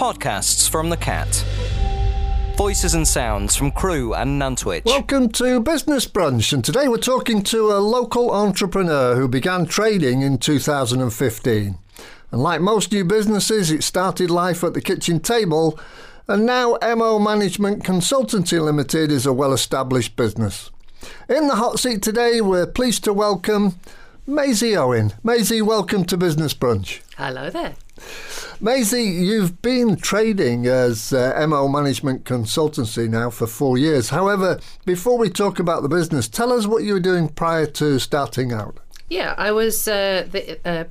Podcasts from the Cat. Voices and sounds from Crewe and Nantwich. Welcome to Business Brunch, and today we're talking to a local entrepreneur who began trading in 2015. And like most new businesses, it started life at the kitchen table, and now MO Management Consultancy Limited is a well established business. In the hot seat today, we're pleased to welcome Maisie Owen. Maisie, welcome to Business Brunch. Hello there. Maisie, you've been trading as uh, MO Management Consultancy now for four years. However, before we talk about the business, tell us what you were doing prior to starting out. Yeah, I was uh, the uh,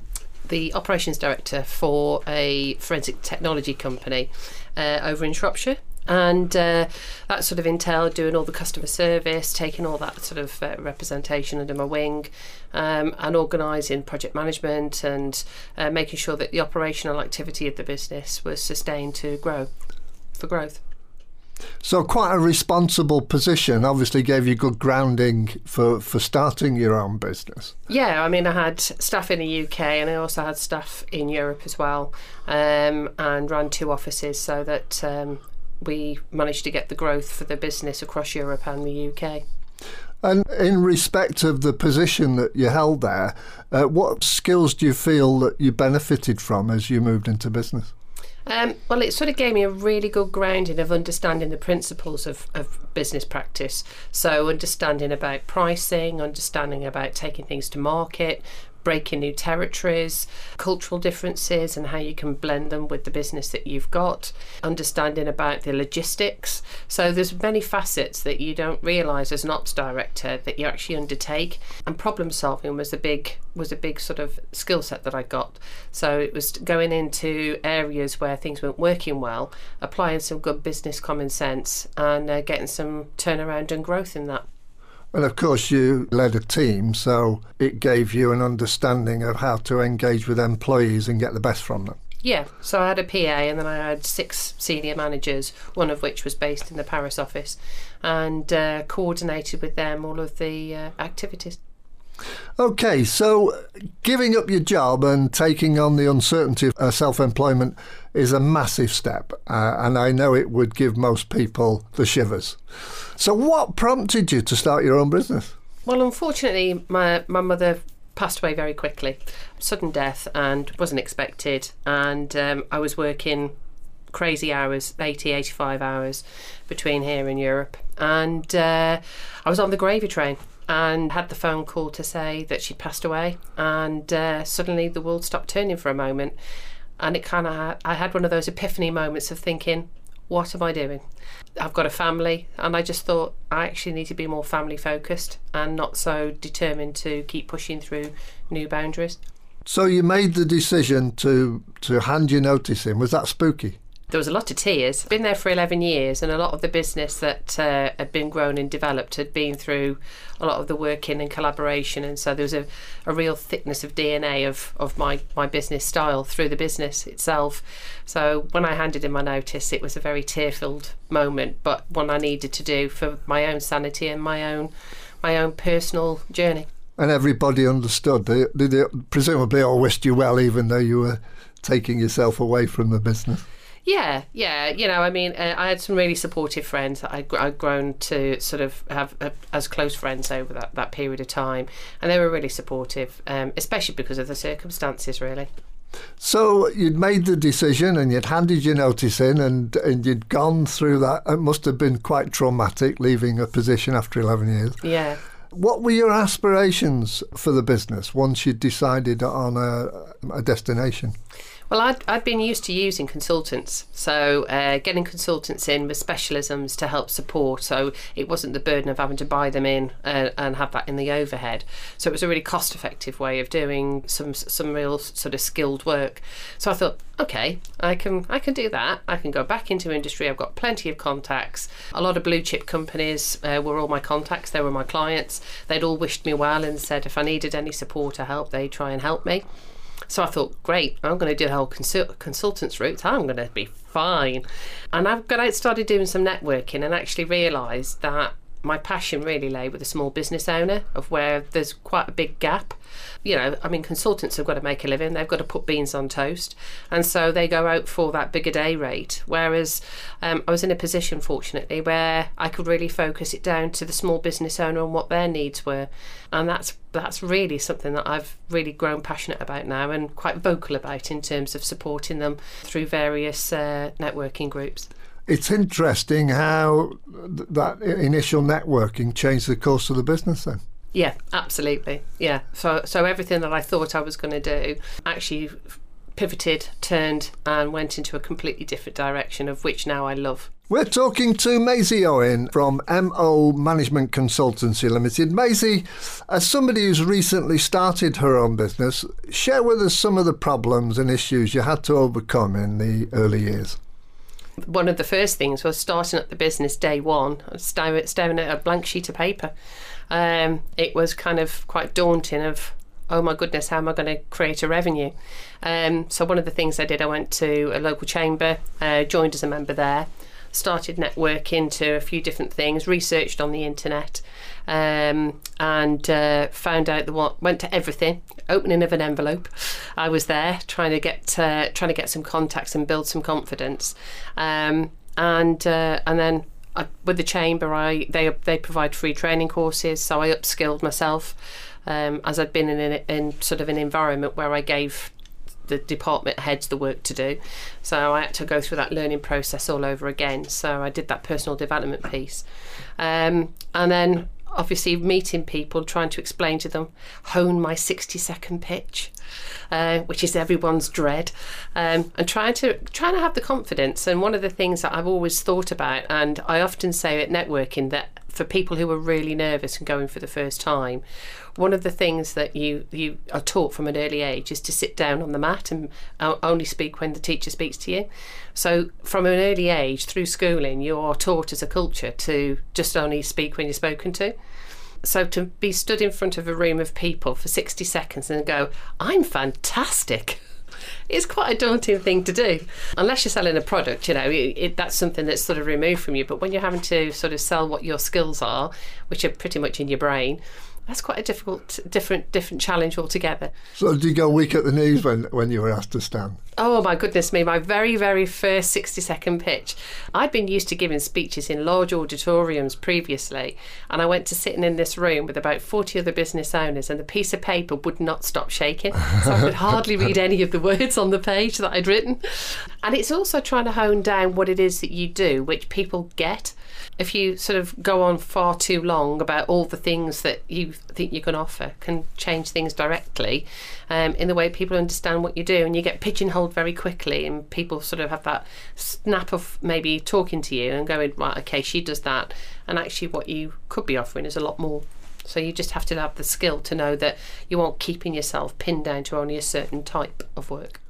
the operations director for a forensic technology company uh, over in Shropshire. And uh, that sort of entailed doing all the customer service, taking all that sort of uh, representation under my wing, um, and organising project management and uh, making sure that the operational activity of the business was sustained to grow for growth. So quite a responsible position. Obviously, gave you good grounding for for starting your own business. Yeah, I mean, I had staff in the UK and I also had staff in Europe as well, um, and ran two offices so that um, we managed to get the growth for the business across Europe and the UK. And in respect of the position that you held there, uh, what skills do you feel that you benefited from as you moved into business? Um, well, it sort of gave me a really good grounding of understanding the principles of, of business practice. So, understanding about pricing, understanding about taking things to market, breaking new territories, cultural differences, and how you can blend them with the business that you've got, understanding about the logistics. So there's many facets that you don't realise as an ops director that you actually undertake. And problem solving was a big was a big sort of skill set that I got. So it was going into areas where things weren't working well, applying some good business common sense, and uh, getting some turnaround and growth in that. And of course, you led a team, so it gave you an understanding of how to engage with employees and get the best from them. Yeah, so I had a PA and then I had six senior managers, one of which was based in the Paris office, and uh, coordinated with them all of the uh, activities. Okay, so giving up your job and taking on the uncertainty of uh, self employment is a massive step, uh, and I know it would give most people the shivers. So, what prompted you to start your own business? Well, unfortunately, my, my mother passed away very quickly, sudden death, and wasn't expected. And um, I was working crazy hours 80 85 hours between here and Europe and uh, I was on the gravy train and had the phone call to say that she'd passed away and uh, suddenly the world stopped turning for a moment and it kind of I had one of those epiphany moments of thinking what am I doing? I've got a family, and I just thought I actually need to be more family focused and not so determined to keep pushing through new boundaries. So you made the decision to to hand your notice in. Was that spooky? There was a lot of tears. I've been there for 11 years, and a lot of the business that uh, had been grown and developed had been through a lot of the working and collaboration, and so there was a, a real thickness of DNA of, of my, my business style through the business itself. So when I handed in my notice, it was a very tear filled moment, but one I needed to do for my own sanity and my own my own personal journey. And everybody understood. They, they, they presumably all wished you well, even though you were taking yourself away from the business. Yeah, yeah. You know, I mean, uh, I had some really supportive friends that I'd, I'd grown to sort of have uh, as close friends over that, that period of time. And they were really supportive, um, especially because of the circumstances, really. So you'd made the decision and you'd handed your notice in and, and you'd gone through that. It must have been quite traumatic leaving a position after 11 years. Yeah. What were your aspirations for the business once you'd decided on a, a destination? Well, I'd, I'd been used to using consultants, so uh, getting consultants in with specialisms to help support, so it wasn't the burden of having to buy them in uh, and have that in the overhead. So it was a really cost-effective way of doing some some real sort of skilled work. So I thought, okay, I can I can do that. I can go back into industry. I've got plenty of contacts. A lot of blue chip companies uh, were all my contacts. They were my clients. They'd all wished me well and said if I needed any support or help, they'd try and help me. So I thought, great, I'm going to do the whole consul- consultants route. I'm going to be fine. And I've got out, started doing some networking and actually realised that my passion really lay with a small business owner of where there's quite a big gap. You know, I mean, consultants have got to make a living, they've got to put beans on toast, and so they go out for that bigger day rate. Whereas um, I was in a position, fortunately, where I could really focus it down to the small business owner and what their needs were, and that's that's really something that I've really grown passionate about now and quite vocal about in terms of supporting them through various uh, networking groups it's interesting how th- that initial networking changed the course of the business then. Yeah, absolutely. Yeah. So so everything that I thought I was going to do actually pivoted, turned, and went into a completely different direction, of which now I love. We're talking to Maisie Owen from MO Management Consultancy Limited. Maisie, as somebody who's recently started her own business, share with us some of the problems and issues you had to overcome in the early years one of the first things was starting up the business day one, staring, at a blank sheet of paper. Um, it was kind of quite daunting of, oh my goodness, how am I going to create a revenue? Um, so one of the things I did, I went to a local chamber, uh, joined as a member there, started networking to a few different things, researched on the internet, um, and uh, found out the what went to everything. Opening of an envelope, I was there trying to get uh, trying to get some contacts and build some confidence, um, and uh, and then I, with the chamber, I they they provide free training courses, so I upskilled myself. Um, as I'd been in, in, in sort of an environment where I gave the department heads the work to do. So I had to go through that learning process all over again. So I did that personal development piece. Um, and then obviously meeting people, trying to explain to them, hone my 60 second pitch, uh, which is everyone's dread, um, and trying to trying to have the confidence. And one of the things that I've always thought about, and I often say at networking that for people who are really nervous and going for the first time, one of the things that you you are taught from an early age is to sit down on the mat and uh, only speak when the teacher speaks to you. So from an early age through schooling, you are taught as a culture to just only speak when you're spoken to. So to be stood in front of a room of people for 60 seconds and go, "I'm fantastic." it's quite a daunting thing to do. Unless you're selling a product, you know, it, it, that's something that's sort of removed from you. But when you're having to sort of sell what your skills are, which are pretty much in your brain, that's quite a difficult, different, different challenge altogether. So, did you go weak at the knees when, when you were asked to stand? Oh my goodness me! My very, very first sixty-second pitch. I'd been used to giving speeches in large auditoriums previously, and I went to sitting in this room with about forty other business owners, and the piece of paper would not stop shaking, so I could hardly read any of the words on the page that I'd written. And it's also trying to hone down what it is that you do, which people get if you sort of go on far too long about all the things that you think you can offer, can change things directly um, in the way people understand what you do, and you get pigeonholed very quickly, and people sort of have that snap of maybe talking to you and going, right, okay, she does that, and actually what you could be offering is a lot more. So you just have to have the skill to know that you aren't keeping yourself pinned down to only a certain type of work.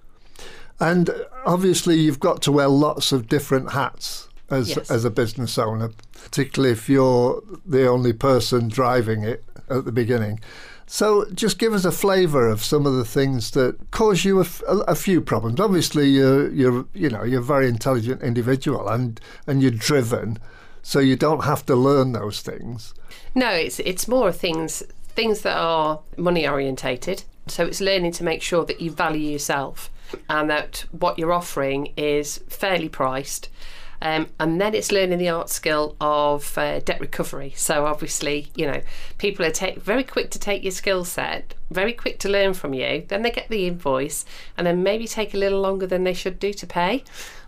And obviously, you've got to wear lots of different hats as Yes. as a business owner, particularly if you're the only person driving it at the beginning. So, just give us a flavour of some of the things that cause you a, few problems. Obviously, you're you're you know you're a very intelligent individual and and you're driven, so you don't have to learn those things. No, it's it's more things things that are money orientated. So it's learning to make sure that you value yourself and that what you're offering is fairly priced. Um, and then it's learning the art skill of uh, debt recovery. So obviously, you know, people are take, very quick to take your skill set, very quick to learn from you. Then they get the invoice, and then maybe take a little longer than they should do to pay,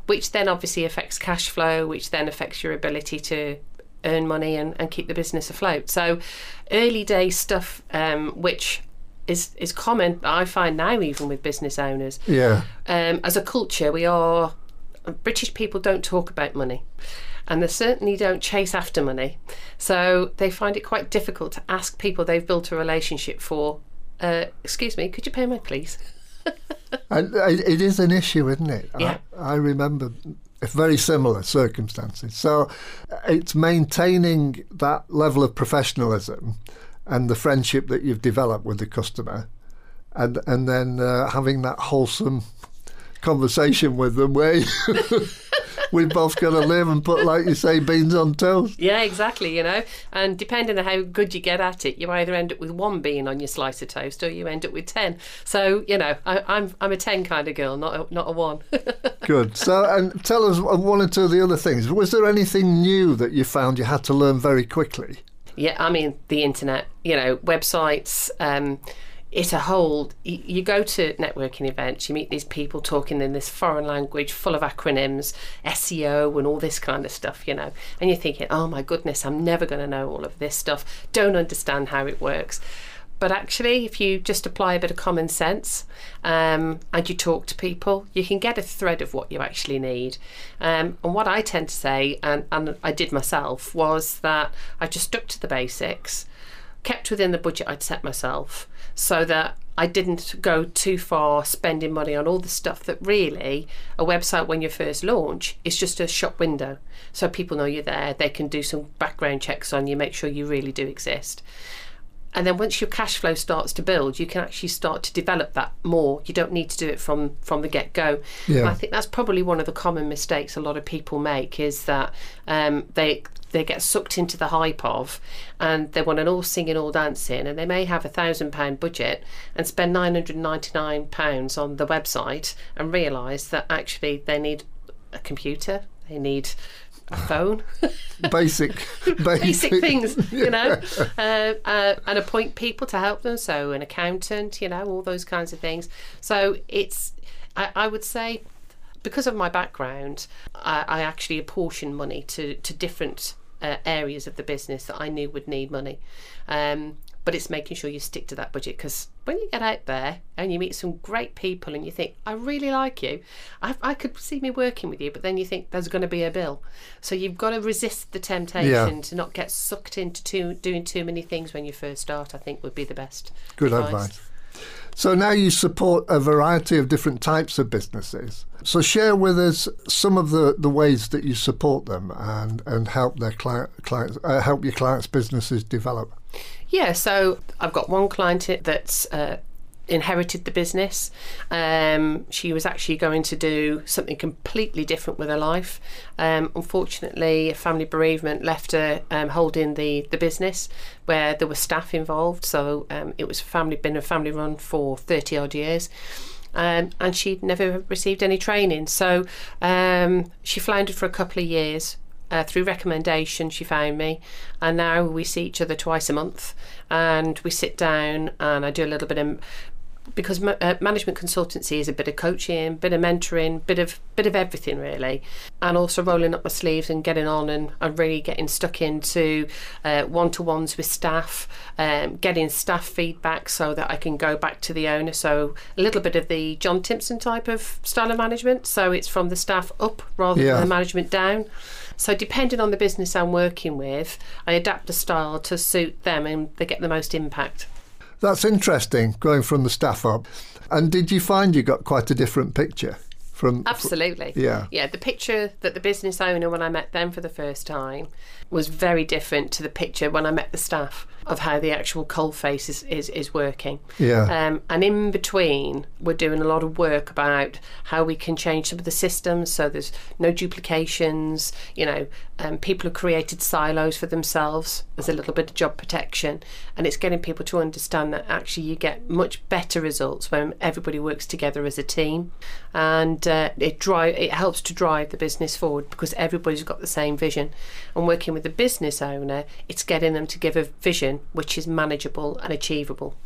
which then obviously affects cash flow, which then affects your ability to earn money and, and keep the business afloat. So, early day stuff, um, which is is common, I find now even with business owners. Yeah, Um, as a culture, we are British people don't talk about money. And they certainly don't chase after money. So they find it quite difficult to ask people they've built a relationship for, uh, excuse me, could you pay me, please? and uh, it is an issue, isn't it? Yeah. I, I remember very similar circumstances. So uh, it's maintaining that level of professionalism and the friendship that you've developed with the customer, and and then uh, having that wholesome conversation with them where we've both got to live and put, like you say, beans on toast. Yeah, exactly. You know, and depending on how good you get at it, you either end up with one bean on your slice of toast, or you end up with ten. So you know, I, I'm I'm a ten kind of girl, not a, not a one. Good. So, and tell us one or two of the other things. Was there anything new that you found you had to learn very quickly? Yeah, I mean the internet. You know, websites. Um, it's a whole. You, go to networking events, you meet these people talking in this foreign language, full of acronyms, SEO, and all this kind of stuff. You know, and you're thinking, oh my goodness, I'm never going to know all of this stuff. Don't understand how it works. But actually, if you just apply a bit of common sense um, and you talk to people, you can get a thread of what you actually need. Um, and what I tend to say, and, and I did myself, was that I just stuck to the basics, kept within the budget I'd set myself, so that I didn't go too far spending money on all the stuff that really a website when you first launch is just a shop window. So people know you're there, they can do some background checks on you, make sure you really do exist. And then once your cash flow starts to build, you can actually start to develop that more. You don't need to do it from from the get go. Yeah. I think that's probably one of the common mistakes a lot of people make is that um, they they get sucked into the hype of, and they want an all singing, all dancing, and they may have a thousand pound budget and spend nine hundred ninety nine pounds on the website and realise that actually they need a computer, they need a phone. Basic, basic, basic things, you know, uh, uh, and appoint people to help them. So an accountant, you know, all those kinds of things. So it's, I, I would say, because of my background, I, I actually apportion money to to different uh, areas of the business that I knew would need money. Um, but it's making sure you stick to that budget because when you get out there and you meet some great people and you think, I really like you, I, I could see me working with you, but then you think there's going to be a bill. So you've got to resist the temptation Yeah. to not get sucked into too, doing too many things when you first start, I think would be the best. Good advice. So now you support a variety of different types of businesses. So share with us some of the, the ways that you support them and, and help their client, clients uh, help your clients' businesses develop. Yeah, so I've got one client that's uh, inherited the business. Um, she was actually going to do something completely different with her life. Um, unfortunately, a family bereavement left her um, holding the, the business where there were staff involved. So um, it was family been a family run for 30 odd years. Um, and she'd never received any training. So um, she floundered for a couple of years. Uh, through recommendation, she found me, and now we see each other twice a month, and we sit down and I do a little bit of because ma- uh, management consultancy is a bit of coaching, a bit of mentoring, bit of bit of everything really, and also rolling up my sleeves and getting on and, and really getting stuck into one to ones with staff, um, getting staff feedback so that I can go back to the owner. So a little bit of the John Timpson type of style of management. So it's from the staff up rather Yeah. than the management down. So depending on the business I'm working with, I adapt the style to suit them and they get the most impact. That's interesting, going from the staff up. And did you find you got quite a different picture from? Absolutely. Yeah. Yeah. The picture that the business owner, when I met them for the first time, was very different to the picture when I met the staff of how the actual coal face is, is, is working. Yeah. Um, and in between, we're doing a lot of work about how we can change some of the systems so there's no duplications. You know, um, people have created silos for themselves. There's a little bit of job protection, and it's getting people to understand that actually you get much better results when everybody works together as a team, and uh, it drive it helps to drive the business forward because everybody's got the same vision. And working with the business owner, it's getting them to give a vision which is manageable and achievable.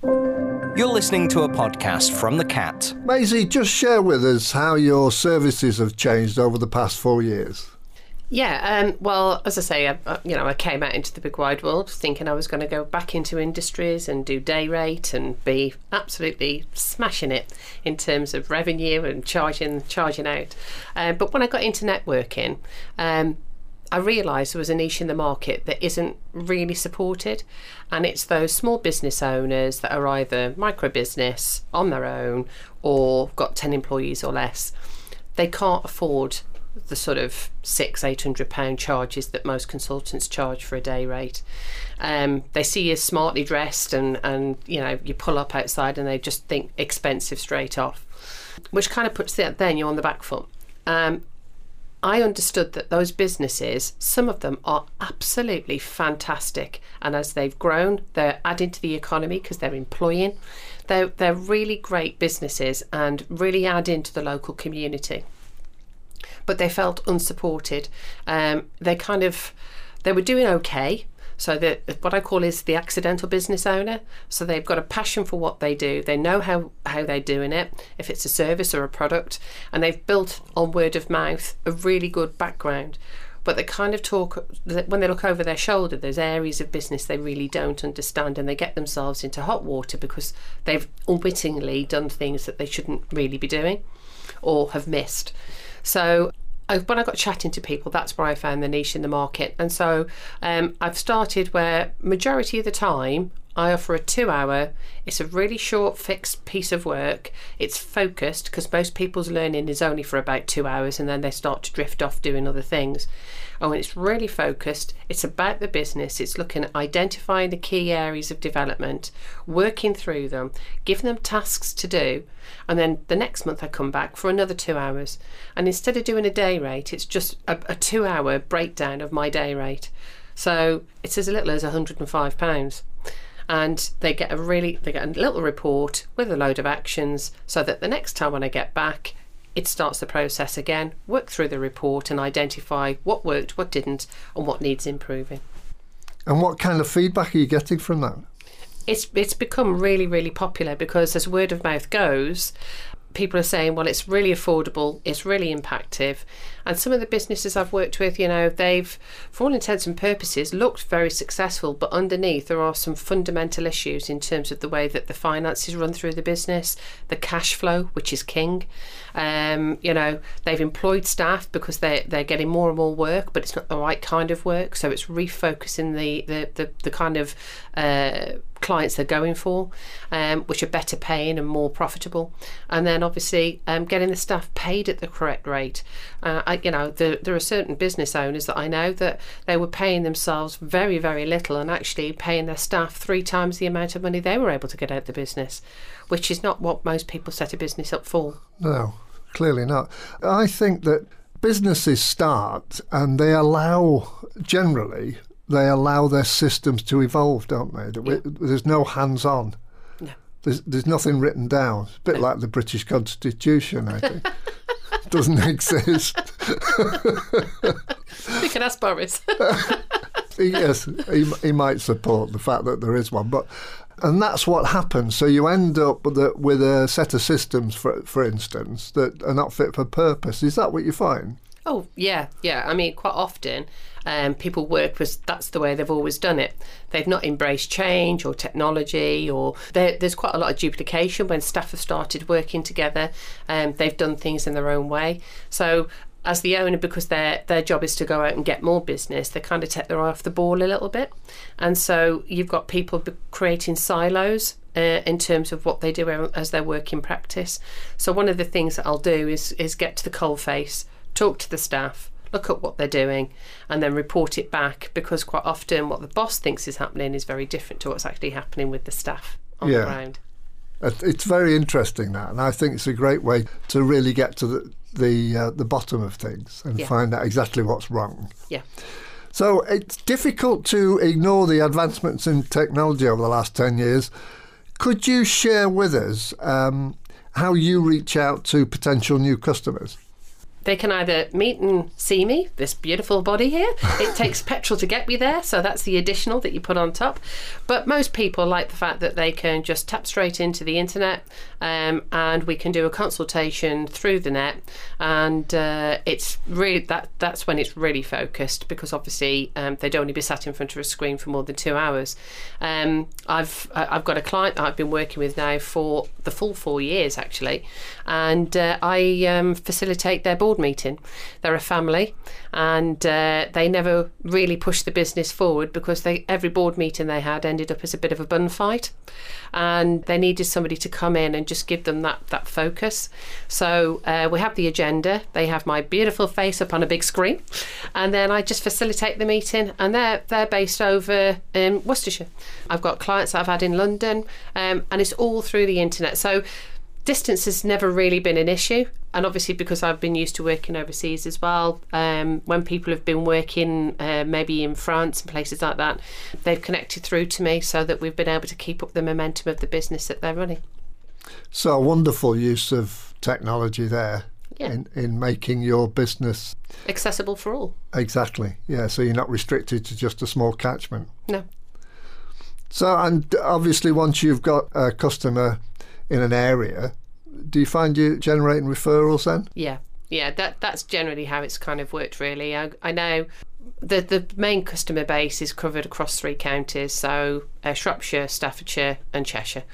You're listening to a podcast from The Cat. Maisie, just share with us how your services have changed over the past four years. Yeah, um, well, as I say, I, I- you know, I came out into the big wide world thinking I was going to go back into industries and do day rate and be absolutely smashing it in terms of revenue and charging charging out. Uh, but when I got into networking, um, I realised there was a niche in the market that isn't really supported, and it's those small business owners that are either micro business on their own or got ten employees or less. They can't afford the sort of six, eight hundred pound charges that most consultants charge for a day rate. Um, they see you smartly dressed and, and you know you pull up outside and they just think expensive straight off, which kind of puts that then you're on the back foot. Um, I understood that those businesses, some of them are absolutely fantastic. And as they've grown, they're adding to the economy because they're employing. They're, they're really great businesses and really add into the local community. But they felt unsupported. Um, they kind of, they were doing okay, so the what I call is the accidental business owner. So they've got a passion for what they do. They know how how they're doing it, if it's a service or a product, and they've built on word of mouth a really good background. But they kind of talk when they look over their shoulder. There's areas of business they really don't understand, and they get themselves into hot water because they've unwittingly done things that they shouldn't really be doing, or have missed. So when I got chatting to people, that's where I found the niche in the market. And so um, I've started where majority of the time I offer a two hour, it's a really short, fixed piece of work. It's focused because most people's learning is only for about two hours and then they start to drift off doing other things. Oh, and when it's really focused, it's about the business, it's looking at identifying the key areas of development, working through them, giving them tasks to do. And then the next month I come back for another two hours. And instead of doing a day rate, it's just a, a two hour breakdown of my day rate. So it's as little as £105 and they get a really they get a little report with a load of actions so that the next time when I get back it starts the process again work through the report and identify what worked what didn't and what needs improving and what kind of feedback are you getting from that it's it's become really really popular because as word of mouth goes people are saying, well, it's really affordable, it's really impactful. And some of the businesses I've worked with, you know, they've, for all intents and purposes, looked very successful, but underneath there are some fundamental issues in terms of the way that the finances run through the business, the cash flow, which is king. Um, you know, they've employed staff because they're, they're getting more and more work, but it's not the right kind of work. So it's refocusing the, the, the, the kind of uh, clients they're going for, um, which are better paying and more profitable. And then obviously um, getting the staff paid at the correct rate. Uh, I, you know, the, there are certain business owners that I know that they were paying themselves very, very little and actually paying their staff three times the amount of money they were able to get out of the business, which is not what most people set a business up for. No, clearly not. I think that businesses start and they allow generally they allow their systems to evolve, don't they? That yeah. There's no hands on. No. There's, there's nothing written down. It's a bit no. like the British Constitution, I think. Doesn't exist. you can ask Boris. yes, he, he might support the fact that there is one, but and that's what happens. So you end up with a, with a set of systems, for for instance, that are not fit for purpose. Is that what you find? Oh yeah, yeah. I mean, quite often um, people work because that's the way they've always done it. They've not embraced change or technology, or there's quite a lot of duplication when staff have started working together. Um, they've done things in their own way. So as the owner, because their their job is to go out and get more business, they kind of take their eye off the ball a little bit, and so you've got people creating silos uh, in terms of what they do as their work in practice. So one of the things that I'll do is is get to the coal face, talk to the staff, look at what they're doing, and then report it back because quite often what the boss thinks is happening is very different to what's actually happening with the staff on yeah. the ground. It's very interesting that, and I think it's a great way to really get to the the, uh, the bottom of things and yeah. find out exactly what's wrong. Yeah. So it's difficult to ignore the advancements in technology over the last ten years. Could you share with us um, how you reach out to potential new customers? They can either meet and see me, this beautiful body here. It takes petrol to get me there, so that's the additional that you put on top. But most people like the fact that they can just tap straight into the internet um, and we can do a consultation through the net. And uh, it's really that that's when it's really focused because obviously um, they don't only be sat in front of a screen for more than two hours. Um, I've I've got a client that I've been working with now for the full four years actually, and uh, I um, facilitate their board board meeting. They're a family, and uh, they never really pushed the business forward because they every board meeting they had ended up as a bit of a bun fight, and they needed somebody to come in and just give them that that focus. So uh, we have the agenda. They have my beautiful face up on a big screen, and then I just facilitate the meeting. And they're they're based over in Worcestershire. I've got clients I've had in London, um, and it's all through the internet. So distance has never really been an issue and obviously because I've been used to working overseas as well um, when people have been working uh, maybe in France and places like that they've connected through to me so that we've been able to keep up the momentum of the business that they're running. So a wonderful use of technology there yeah. in, in making your business accessible for all. Exactly yeah so you're not restricted to just a small catchment. No. So and obviously once you've got a customer in an area, do you find you generating referrals then? Yeah, yeah. That that's generally how it's kind of worked. Really, I, I know the the main customer base is covered across three counties, so uh, Shropshire, Staffordshire, and Cheshire.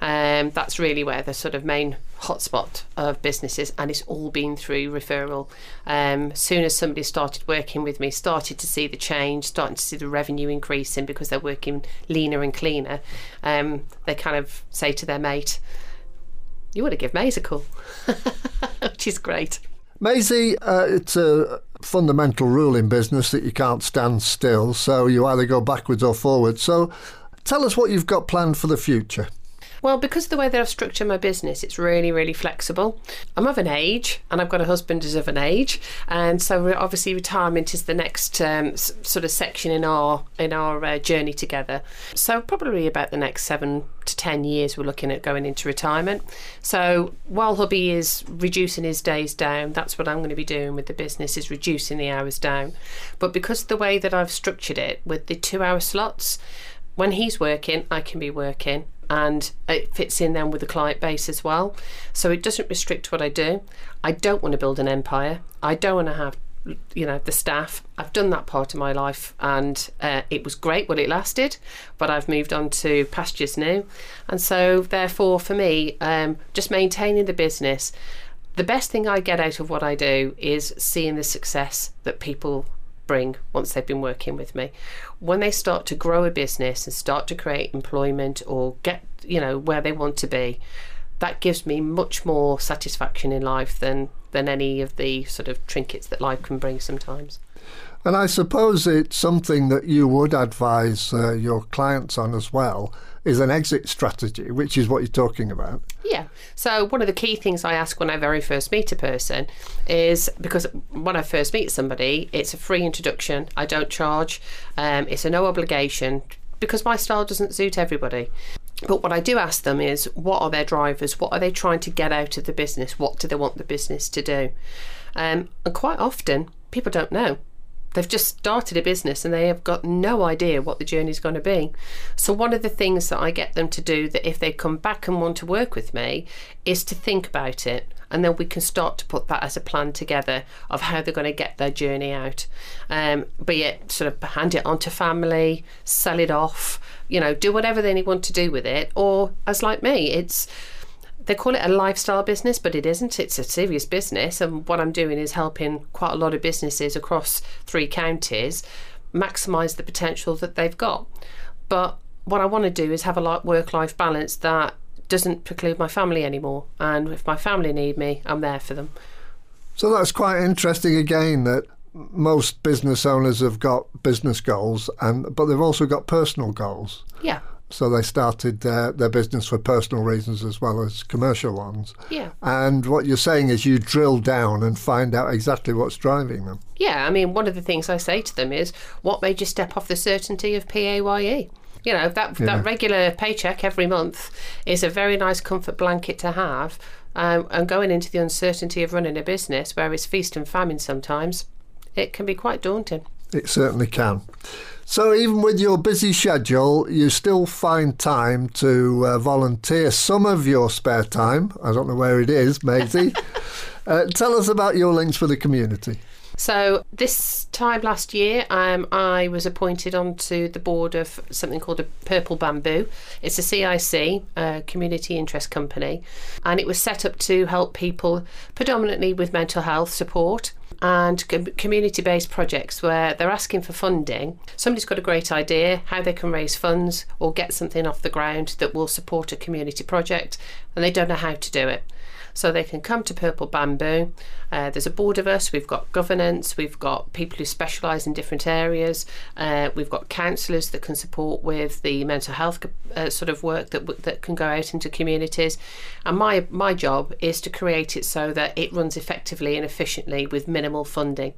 Um, that's really where the sort of main hotspot of businesses, and it's all been through referral. Um, soon as somebody started working with me, started to see the change, starting to see the revenue increasing because they're working leaner and cleaner, um, they kind of say to their mate, "You want to give Maze a call," which is great. Maisie, uh, it's a fundamental rule in business that you can't stand still, so you either go backwards or forwards. So tell us what you've got planned for the future. Well, because of the way that I've structured my business, it's really, really flexible. I'm of an age, and I've got a husband who's of an age, and so obviously retirement is the next um, sort of section in our in our uh, journey together. So probably about the next seven to ten years, we're looking at going into retirement. So while hubby is reducing his days down, that's what I'm going to be doing with the business is reducing the hours down. But because of the way that I've structured it with the two-hour slots, when he's working, I can be working and it fits in then with the client base as well. So it doesn't restrict what I do. I don't want to build an empire. I don't want to have you know the staff i've done that part of my life and uh, it was great while it lasted but i've moved on to pastures new and so therefore for me um, just maintaining the business the best thing i get out of what i do is seeing the success that people bring once they've been working with me. When they start to grow a business and start to create employment or get, you know, where they want to be, that gives me much more satisfaction in life than than any of the sort of trinkets that life can bring sometimes. And I suppose it's something that you would advise uh, your clients on as well is an exit strategy, which is what you're talking about. Yeah. So one of the key things I ask when I very first meet a person is because when I first meet somebody, it's a free introduction. I don't charge. Um, it's a no obligation because my style doesn't suit everybody. But what I do ask them is what are their drivers? What are they trying to get out of the business? What do they want the business to do? Um, and quite often, people don't know they've just started a business and they have got no idea what the journey is going to be. So, one of the things that I get them to do that if they come back and want to work with me is to think about it. And then we can start to put that as a plan together of how they're going to get their journey out. Um, be it sort of hand it on to family, sell it off, you know, do whatever they want to do with it. Or, as like me, it's they call it a lifestyle business, but it isn't. It's a serious business. And what I'm doing is helping quite a lot of businesses across three counties maximise the potential that they've got. But what I want to do is have a work life balance that doesn't preclude my family anymore. And if my family need me, I'm there for them. So that's quite interesting again that most business owners have got business goals and but they've also got personal goals. Yeah. So they started their, their business for personal reasons as well as commercial ones. Yeah. And what you're saying is you drill down and find out exactly what's driving them. Yeah, I mean, one of the things I say to them is, what made you step off the certainty of PAYE? You know, that yeah. that regular paycheck every month is a very nice comfort blanket to have. Um, and going into the uncertainty of running a business, where it's feast and famine sometimes, it can be quite daunting. It certainly can. So, even with your busy schedule, you still find time to uh, volunteer some of your spare time. I don't know where it is, Maisie. uh, tell us about your links for the community. So this time last year, um, I was appointed onto the board of something called a Purple Bamboo. It's a CIC, a community interest company, and it was set up to help people predominantly with mental health support and community based projects where they're asking for funding. Somebody's got a great idea how they can raise funds or get something off the ground that will support a community project, and they don't know how to do it. So they can come to Purple Bamboo. Uh, there's a board of us. We've got governance. We've got people who specialise in different areas. Uh, we've got counsellors that can support with the mental health uh, sort of work that that can go out into communities. And my my job is to create it so that it runs effectively and efficiently with minimal funding.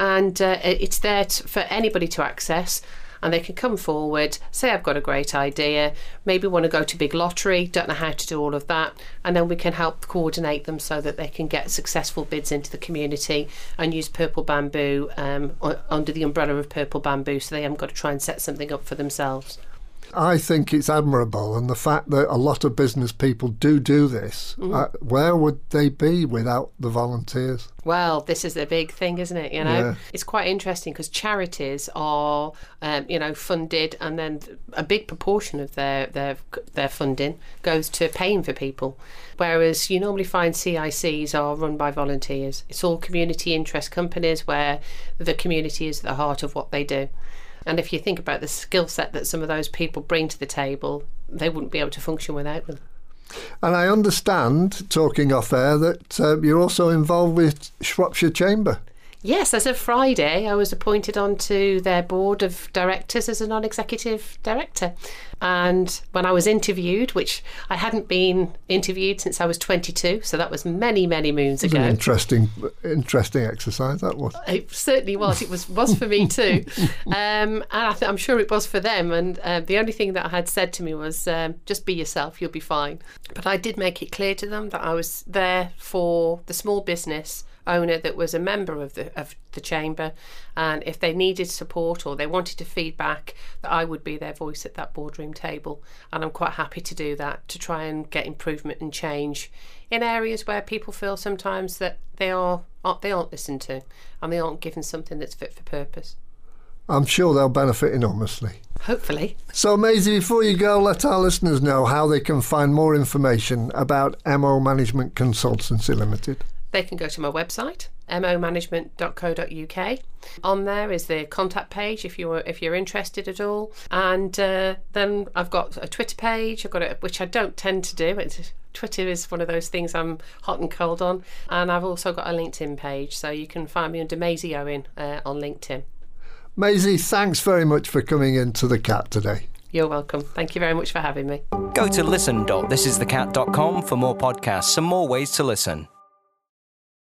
And uh, it's there for anybody to access and they can come forward, say, I've got a great idea, maybe want to go to big lottery, don't know how to do all of that, and then we can help coordinate them so that they can get successful bids into the community and use Purple Bamboo um, under the umbrella of Purple Bamboo so they haven't got to try and set something up for themselves. I think it's admirable, and the fact that a lot of business people do do this. Mm. Uh, where would they be without the volunteers? Well, this is a big thing, isn't it? You know, yeah. it's quite interesting because charities are, um, you know, funded, and then a big proportion of their their their funding goes to paying for people, whereas you normally find CICs are run by volunteers. It's all community interest companies where the community is at the heart of what they do. And if you think about the skill set that some of those people bring to the table, they wouldn't be able to function without them. And I understand, talking off air, that uh, you're also involved with Shropshire Chamber. Yes, as of Friday, I was appointed onto their board of directors as a non executive director. And when I was interviewed, which I hadn't been interviewed since I was 22, so that was many, many moons ago. An interesting, interesting exercise that was. It certainly was. It was was for me too, um, and I th- I'm sure it was for them. And uh, the only thing that I had said to me was, um, "Just be yourself. You'll be fine." But I did make it clear to them that I was there for the small business owner that was a member of the of the chamber, and if they needed support or they wanted to feedback, that I would be their voice at that boardroom table, and I'm quite happy to do that to try and get improvement and change in areas where people feel sometimes that they are they aren't listened to and they aren't given something that's fit for purpose. I'm sure they'll benefit enormously. Hopefully. So, Maisie, before you go, let our listeners know how they can find more information about MO Management Consultancy Limited they can go to my website momanagement.co.uk on there is the contact page if you're if you're interested at all. And uh, then I've got a Twitter page. I've got a, which I don't tend to do. It's, Twitter is one of those things I'm hot and cold on. And I've also got a LinkedIn page so you can find me under Maisie Owen uh, on LinkedIn. Maisie thanks very much for coming into the cat today. You're welcome. Thank you very much for having me. Go to listen.thisisthecat.com for more podcasts and more ways to listen.